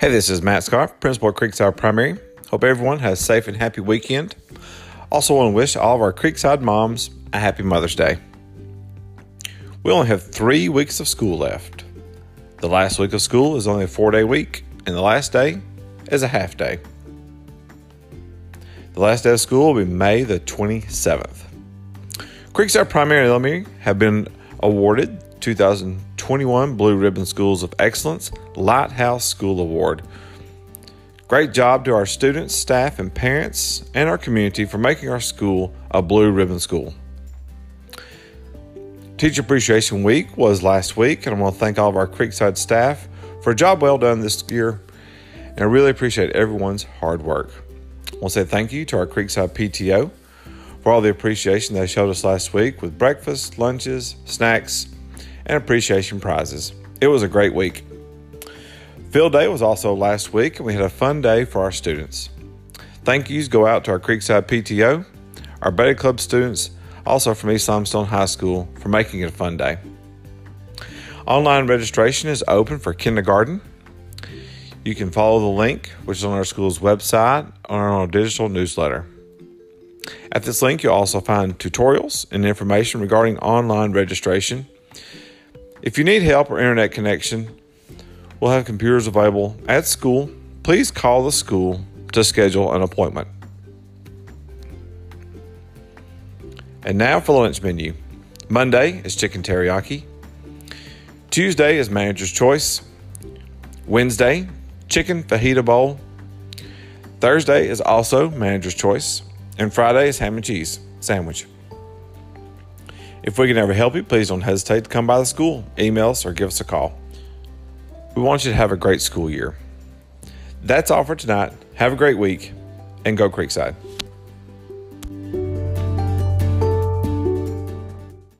Hey, this is Matt Scott, Principal at Creekside Primary. Hope everyone has a safe and happy weekend. Also, want to wish all of our Creekside moms a happy Mother's Day. We only have three weeks of school left. The last week of school is only a four day week, and the last day is a half day. The last day of school will be May the 27th. Creekside Primary and Elementary have been awarded 2021 Blue Ribbon Schools of Excellence Lighthouse School Award. Great job to our students, staff, and parents, and our community for making our school a Blue Ribbon School. Teacher Appreciation Week was last week, and I want to thank all of our Creekside staff for a job well done this year, and I really appreciate everyone's hard work. I want to say thank you to our Creekside PTO for all the appreciation they showed us last week with breakfast, lunches, snacks, and appreciation prizes. It was a great week. Field Day was also last week, and we had a fun day for our students. Thank yous go out to our Creekside PTO, our Beta Club students, also from East Limestone High School, for making it a fun day. Online registration is open for kindergarten. You can follow the link, which is on our school's website or on our digital newsletter. At this link, you'll also find tutorials and information regarding online registration. If you need help or internet connection, we'll have computers available at school. Please call the school to schedule an appointment. And now for the lunch menu. Monday is chicken teriyaki. Tuesday is manager's choice. Wednesday, chicken fajita bowl. Thursday is also manager's choice. And Friday is ham and cheese sandwich. If we can ever help you, please don't hesitate to come by the school, email us, or give us a call. We want you to have a great school year. That's all for tonight. Have a great week and go Creekside.